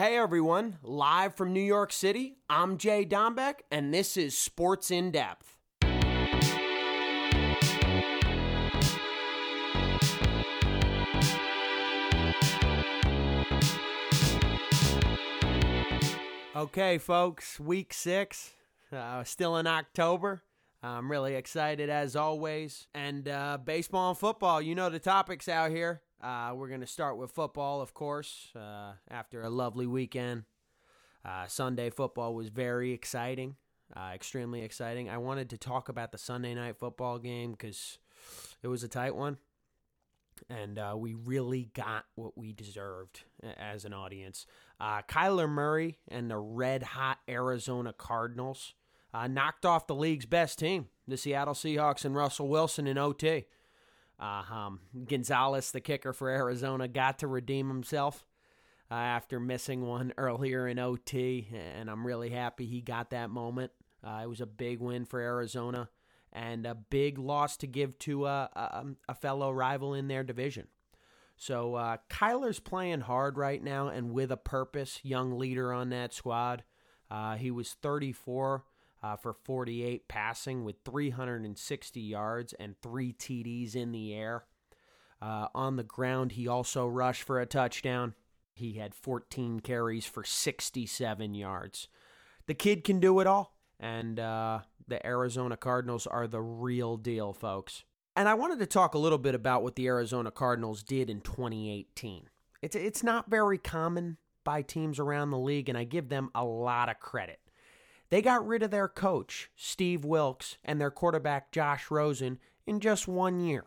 Hey everyone, live from New York City, I'm Jay Dombeck, and this is Sports in Depth. Okay, folks, week six, uh, still in October. I'm really excited as always. And uh, baseball and football, you know the topics out here. Uh, we're going to start with football, of course, uh, after a lovely weekend. Uh, Sunday football was very exciting, uh, extremely exciting. I wanted to talk about the Sunday night football game because it was a tight one. And uh, we really got what we deserved as an audience. Uh, Kyler Murray and the red hot Arizona Cardinals knocked off the league's best team, the Seattle Seahawks and Russell Wilson in OT. Uh, um, Gonzalez, the kicker for Arizona, got to redeem himself uh, after missing one earlier in OT, and I'm really happy he got that moment. Uh, it was a big win for Arizona and a big loss to give to a, a, a fellow rival in their division. So uh, Kyler's playing hard right now and with a purpose, young leader on that squad. Uh, he was 34 uh, for 48 passing with 360 yards and three TDs in the air. Uh, on the ground, he also rushed for a touchdown. He had 14 carries for 67 yards. The kid can do it all. And uh, the Arizona Cardinals are the real deal, folks. And I wanted to talk a little bit about what the Arizona Cardinals did in 2018. It's, it's not very common by teams around the league, and I give them a lot of credit. They got rid of their coach, Steve Wilks, and their quarterback, Josh Rosen, in just one year.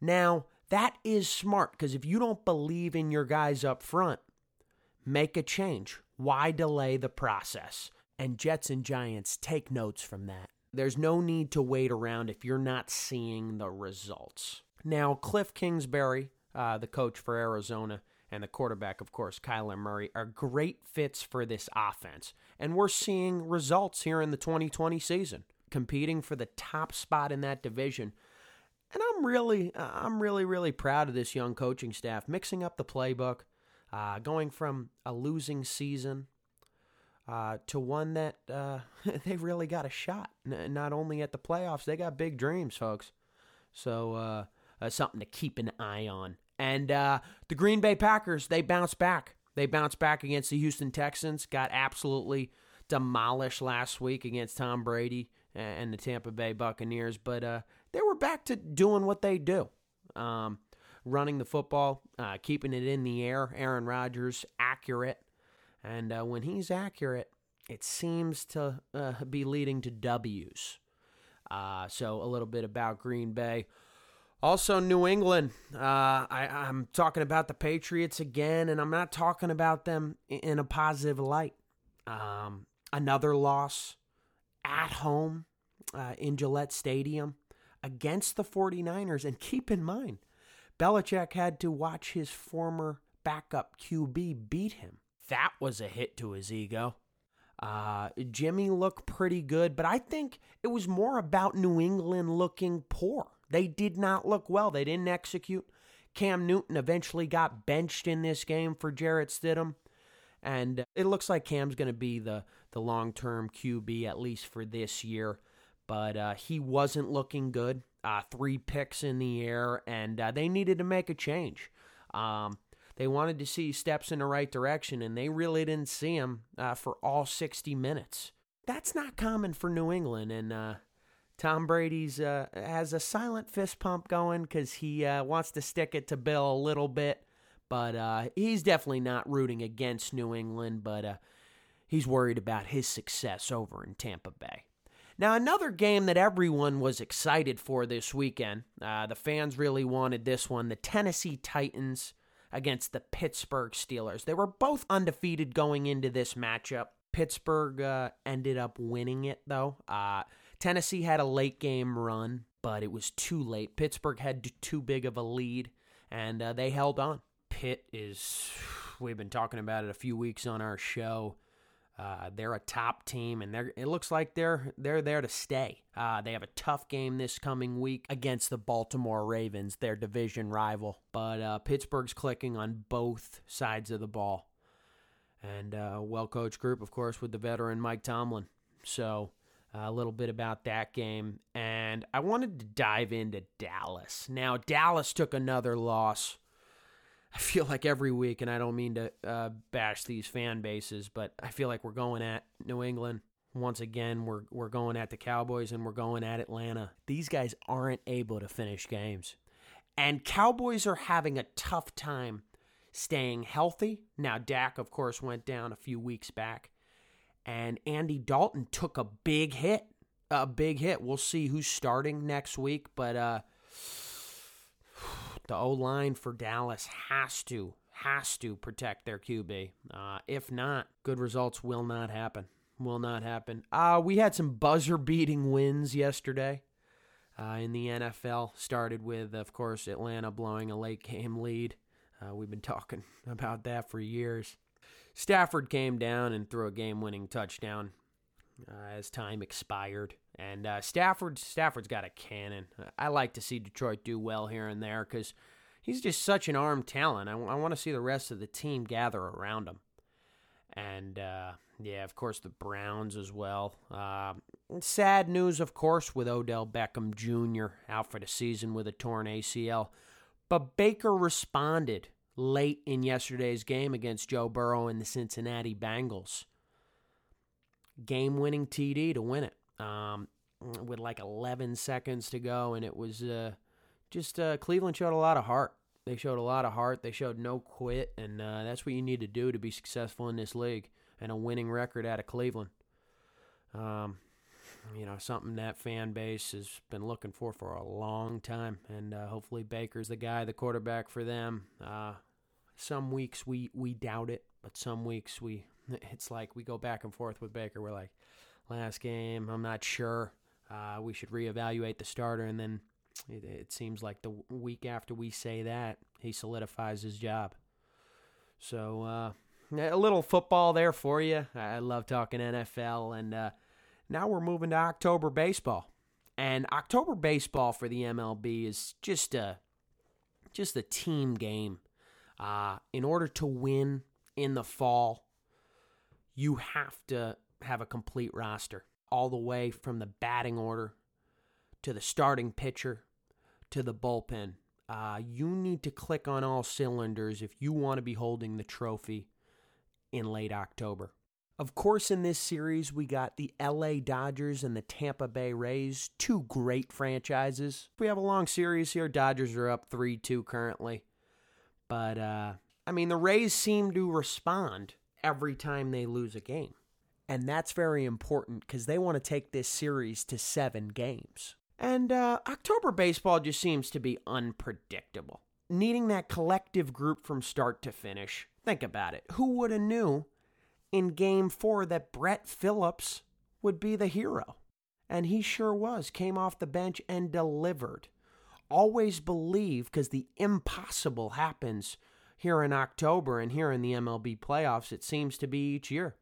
Now, that is smart because if you don't believe in your guys up front, make a change. Why delay the process? And Jets and Giants take notes from that. There's no need to wait around if you're not seeing the results. Now, Cliff Kingsbury, uh, the coach for Arizona, and the quarterback, of course, Kyler Murray, are great fits for this offense. And we're seeing results here in the 2020 season, competing for the top spot in that division. And I'm really, I'm really, really proud of this young coaching staff, mixing up the playbook, uh, going from a losing season uh, to one that uh, they really got a shot. Not only at the playoffs, they got big dreams, folks. So uh, uh, something to keep an eye on. And uh, the Green Bay Packers, they bounced back. They bounced back against the Houston Texans, got absolutely demolished last week against Tom Brady and the Tampa Bay Buccaneers, but uh, they were back to doing what they do. Um, running the football, uh, keeping it in the air. Aaron Rodgers, accurate. And uh, when he's accurate, it seems to uh, be leading to W's. Uh, so, a little bit about Green Bay. Also, New England. Uh, I, I'm talking about the Patriots again, and I'm not talking about them in a positive light. Um, another loss at home uh, in Gillette Stadium against the 49ers. And keep in mind, Belichick had to watch his former backup QB beat him. That was a hit to his ego. Uh, Jimmy looked pretty good, but I think it was more about New England looking poor. They did not look well. They didn't execute. Cam Newton eventually got benched in this game for Jarrett Stidham. And it looks like Cam's going to be the, the long term QB, at least for this year. But uh, he wasn't looking good. Uh, three picks in the air, and uh, they needed to make a change. Um, they wanted to see steps in the right direction, and they really didn't see him uh, for all 60 minutes. That's not common for New England, and uh, Tom Brady's uh, has a silent fist pump going because he uh, wants to stick it to Bill a little bit, but uh, he's definitely not rooting against New England, but uh, he's worried about his success over in Tampa Bay. Now, another game that everyone was excited for this weekend, uh, the fans really wanted this one the Tennessee Titans against the Pittsburgh Steelers. They were both undefeated going into this matchup. Pittsburgh uh, ended up winning it, though. Tennessee had a late game run, but it was too late. Pittsburgh had too big of a lead, and uh, they held on. Pitt is, we've been talking about it a few weeks on our show. Uh, they're a top team, and they're, it looks like they're they're there to stay. Uh, they have a tough game this coming week against the Baltimore Ravens, their division rival. But uh, Pittsburgh's clicking on both sides of the ball. and a well coached group, of course, with the veteran Mike Tomlin. So a little bit about that game. And I wanted to dive into Dallas. Now, Dallas took another loss. I feel like every week, and I don't mean to uh, bash these fan bases, but I feel like we're going at New England once again. We're we're going at the Cowboys and we're going at Atlanta. These guys aren't able to finish games, and Cowboys are having a tough time staying healthy. Now, Dak, of course, went down a few weeks back, and Andy Dalton took a big hit. A big hit. We'll see who's starting next week, but uh, the O line for Dallas has to has to protect their QB. Uh, if not, good results will not happen. Will not happen. Uh, we had some buzzer beating wins yesterday uh, in the NFL. Started with, of course, Atlanta blowing a late game lead. Uh, we've been talking about that for years. Stafford came down and threw a game-winning touchdown uh, as time expired. And uh, Stafford, Stafford's got a cannon. I like to see Detroit do well here and there because he's just such an arm talent. I want to see the rest of the team gather around him. And uh, yeah, of course, the Browns as well. Uh, sad news, of course, with Odell Beckham Jr. out for the season with a torn ACL. But Baker responded late in yesterday's game against Joe Burrow and the Cincinnati Bengals. Game winning TD to win it um, with like 11 seconds to go. And it was uh, just uh, Cleveland showed a lot of heart. They showed a lot of heart. They showed no quit. And uh, that's what you need to do to be successful in this league and a winning record out of Cleveland. Um, you know, something that fan base has been looking for for a long time, and uh, hopefully Baker's the guy, the quarterback for them. Uh, some weeks we we doubt it, but some weeks we it's like we go back and forth with Baker. We're like, last game, I'm not sure. Uh, we should reevaluate the starter, and then it, it seems like the week after we say that, he solidifies his job. So uh, a little football there for you. I love talking NFL, and uh, now we're moving to October baseball. And October baseball for the MLB is just a just a team game. Uh, in order to win in the fall, you have to have a complete roster, all the way from the batting order to the starting pitcher to the bullpen. Uh, you need to click on all cylinders if you want to be holding the trophy in late October. Of course, in this series, we got the LA Dodgers and the Tampa Bay Rays, two great franchises. We have a long series here. Dodgers are up 3 2 currently. But, uh, I mean, the Rays seem to respond every time they lose a game. And that's very important because they want to take this series to seven games. And uh, October baseball just seems to be unpredictable. Needing that collective group from start to finish. Think about it. Who would have knew in game four that Brett Phillips would be the hero? And he sure was. Came off the bench and delivered. Always believe because the impossible happens here in October and here in the MLB playoffs, it seems to be each year.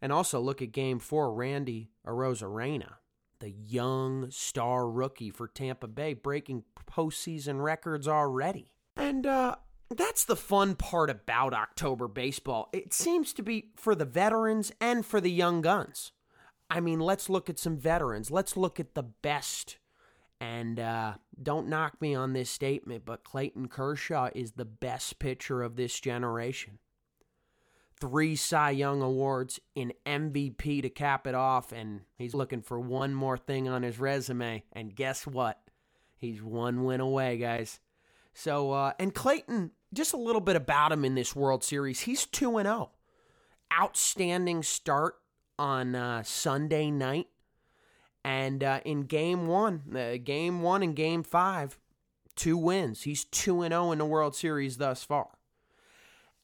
And also look at game four, Randy Arozarena, the young star rookie for Tampa Bay, breaking postseason records already. And uh, that's the fun part about October baseball. It seems to be for the veterans and for the young guns. I mean, let's look at some veterans. Let's look at the best. And uh, don't knock me on this statement, but Clayton Kershaw is the best pitcher of this generation three Cy Young awards in MVP to cap it off, and he's looking for one more thing on his resume. And guess what? He's one win away, guys. So, uh, and Clayton, just a little bit about him in this World Series. He's 2 and 0. Outstanding start on uh, Sunday night. And uh, in game one, uh, game one and game five, two wins. He's 2 and 0 in the World Series thus far.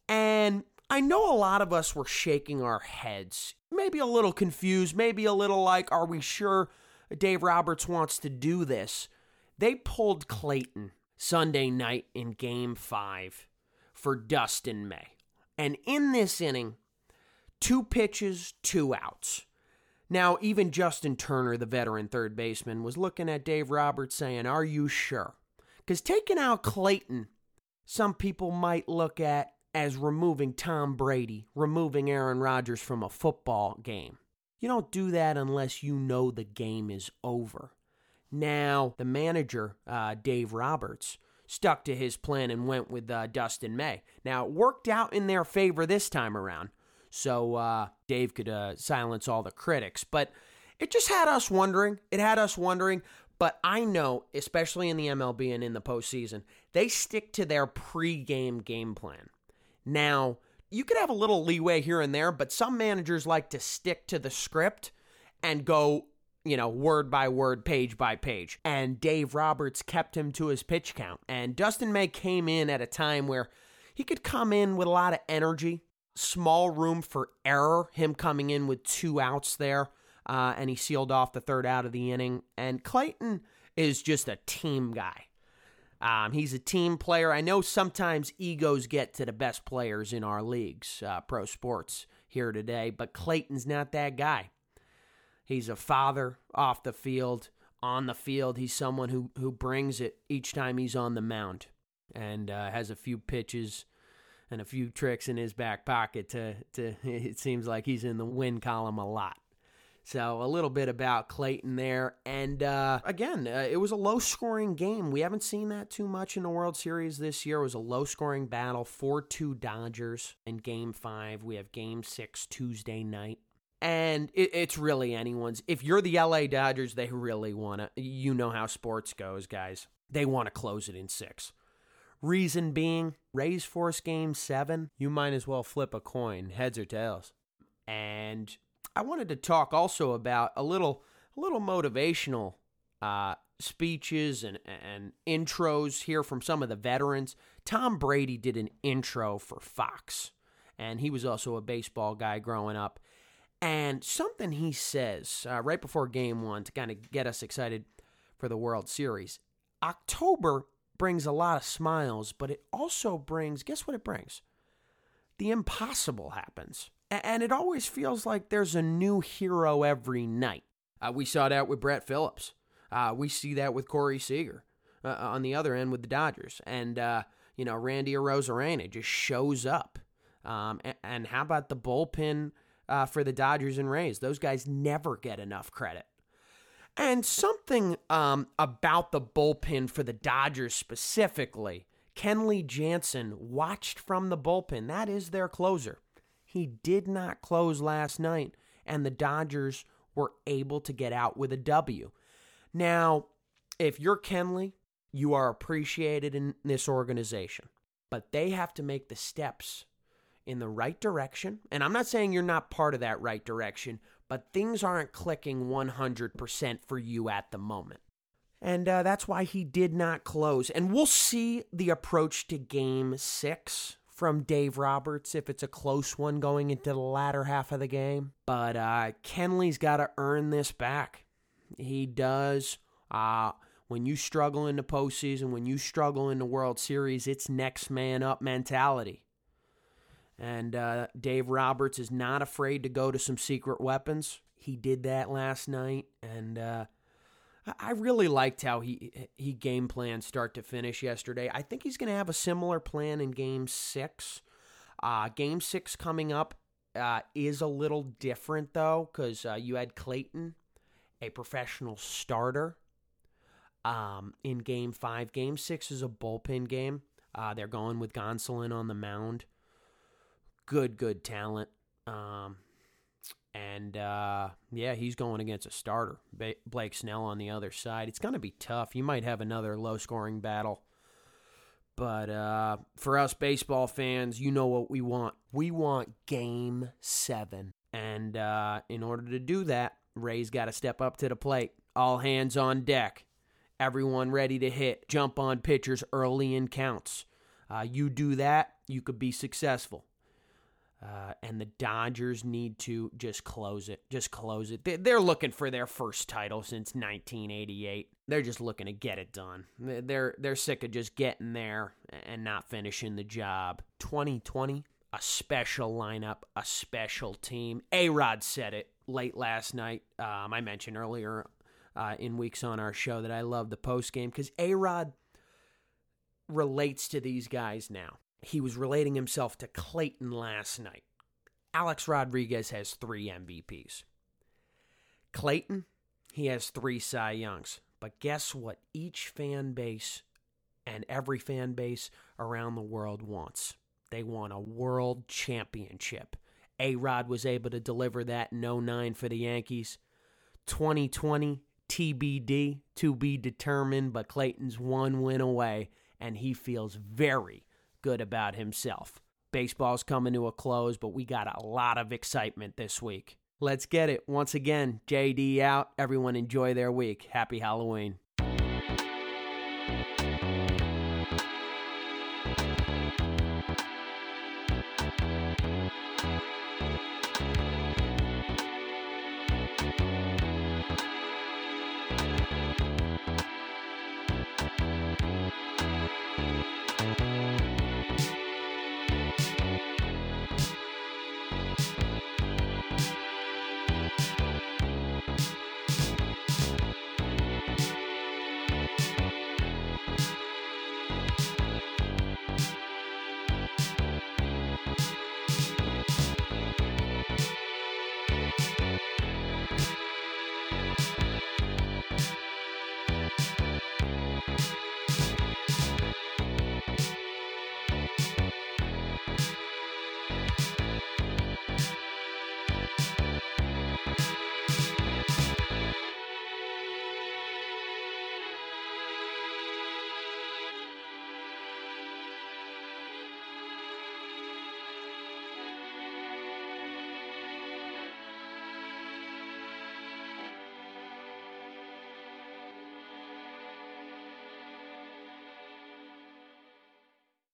And I know a lot of us were shaking our heads, maybe a little confused, maybe a little like, are we sure Dave Roberts wants to do this? They pulled Clayton Sunday night in game five for Dustin May. And in this inning, two pitches, two outs. Now, even Justin Turner, the veteran third baseman, was looking at Dave Roberts saying, Are you sure? Because taking out Clayton, some people might look at as removing Tom Brady, removing Aaron Rodgers from a football game. You don't do that unless you know the game is over. Now, the manager, uh, Dave Roberts, stuck to his plan and went with uh, Dustin May. Now, it worked out in their favor this time around, so uh, Dave could uh, silence all the critics. But it just had us wondering. It had us wondering. But I know, especially in the MLB and in the postseason, they stick to their pregame game plan. Now, you could have a little leeway here and there, but some managers like to stick to the script and go you know, word by word, page by page. And Dave Roberts kept him to his pitch count. And Dustin May came in at a time where he could come in with a lot of energy, small room for error, him coming in with two outs there. Uh, and he sealed off the third out of the inning. And Clayton is just a team guy. Um, he's a team player. I know sometimes egos get to the best players in our leagues, uh, pro sports here today, but Clayton's not that guy. He's a father off the field, on the field. He's someone who who brings it each time he's on the mound, and uh, has a few pitches and a few tricks in his back pocket. To to it seems like he's in the win column a lot. So a little bit about Clayton there, and uh, again, uh, it was a low-scoring game. We haven't seen that too much in the World Series this year. It was a low-scoring battle, four-two Dodgers in Game Five. We have Game Six Tuesday night and it, it's really anyone's. If you're the LA Dodgers, they really want to. You know how sports goes, guys. They want to close it in six. Reason being, Rays force game seven. You might as well flip a coin, heads or tails. And I wanted to talk also about a little, a little motivational uh, speeches and and intros here from some of the veterans. Tom Brady did an intro for Fox, and he was also a baseball guy growing up. And something he says uh, right before game one to kind of get us excited for the World Series. October brings a lot of smiles, but it also brings, guess what it brings? The impossible happens. And it always feels like there's a new hero every night. Uh, we saw that with Brett Phillips. Uh, we see that with Corey Seager uh, on the other end with the Dodgers. And, uh, you know, Randy Arozarena just shows up. Um, and, and how about the bullpen uh, for the Dodgers and Rays. Those guys never get enough credit. And something um, about the bullpen for the Dodgers specifically, Kenley Jansen watched from the bullpen. That is their closer. He did not close last night, and the Dodgers were able to get out with a W. Now, if you're Kenley, you are appreciated in this organization, but they have to make the steps in the right direction. And I'm not saying you're not part of that right direction, but things aren't clicking 100% for you at the moment. And uh, that's why he did not close. And we'll see the approach to game six from Dave Roberts if it's a close one going into the latter half of the game. But uh, Kenley's got to earn this back. He does. Uh, when you struggle in the postseason, when you struggle in the World Series, it's next man up mentality. And uh, Dave Roberts is not afraid to go to some secret weapons. He did that last night, and uh, I really liked how he he game planned start to finish yesterday. I think he's going to have a similar plan in Game Six. Uh, game Six coming up uh, is a little different though, because uh, you had Clayton, a professional starter, um, in Game Five. Game Six is a bullpen game. Uh, they're going with Gonsolin on the mound good, good talent. Um, and uh, yeah, he's going against a starter, ba- Blake Snell on the other side. It's going to be tough. You might have another low scoring battle. But uh, for us baseball fans, you know what we want. We want game seven. And uh, in order to do that, Rays got to step up to the plate. All hands on deck. Everyone ready to hit. Jump on pitchers early in counts. Uh, you do that, you could be successful. Uh, and the Dodgers need to just close it. Just close it. They're looking for their first title since 1988. They're just looking to get it done. They're they're sick of just getting there and not finishing the job. 2020, a special lineup, a special team. A Rod said it late last night. Um, I mentioned earlier uh, in weeks on our show that I love the post game because A Rod relates to these guys now he was relating himself to Clayton last night. Alex Rodriguez has three MVPs. Clayton, he has three Cy Youngs. But guess what? Each fan base and every fan base around the world wants. They want a world championship. A Rod was able to deliver that in 09 for the Yankees. 2020, TBD, to be determined, but Clayton's one win away, and he feels very good about himself. Baseball's coming to a close, but we got a lot of excitement this week. Let's get it. Once again, JD out. Everyone enjoy their week. Happy Halloween. Thank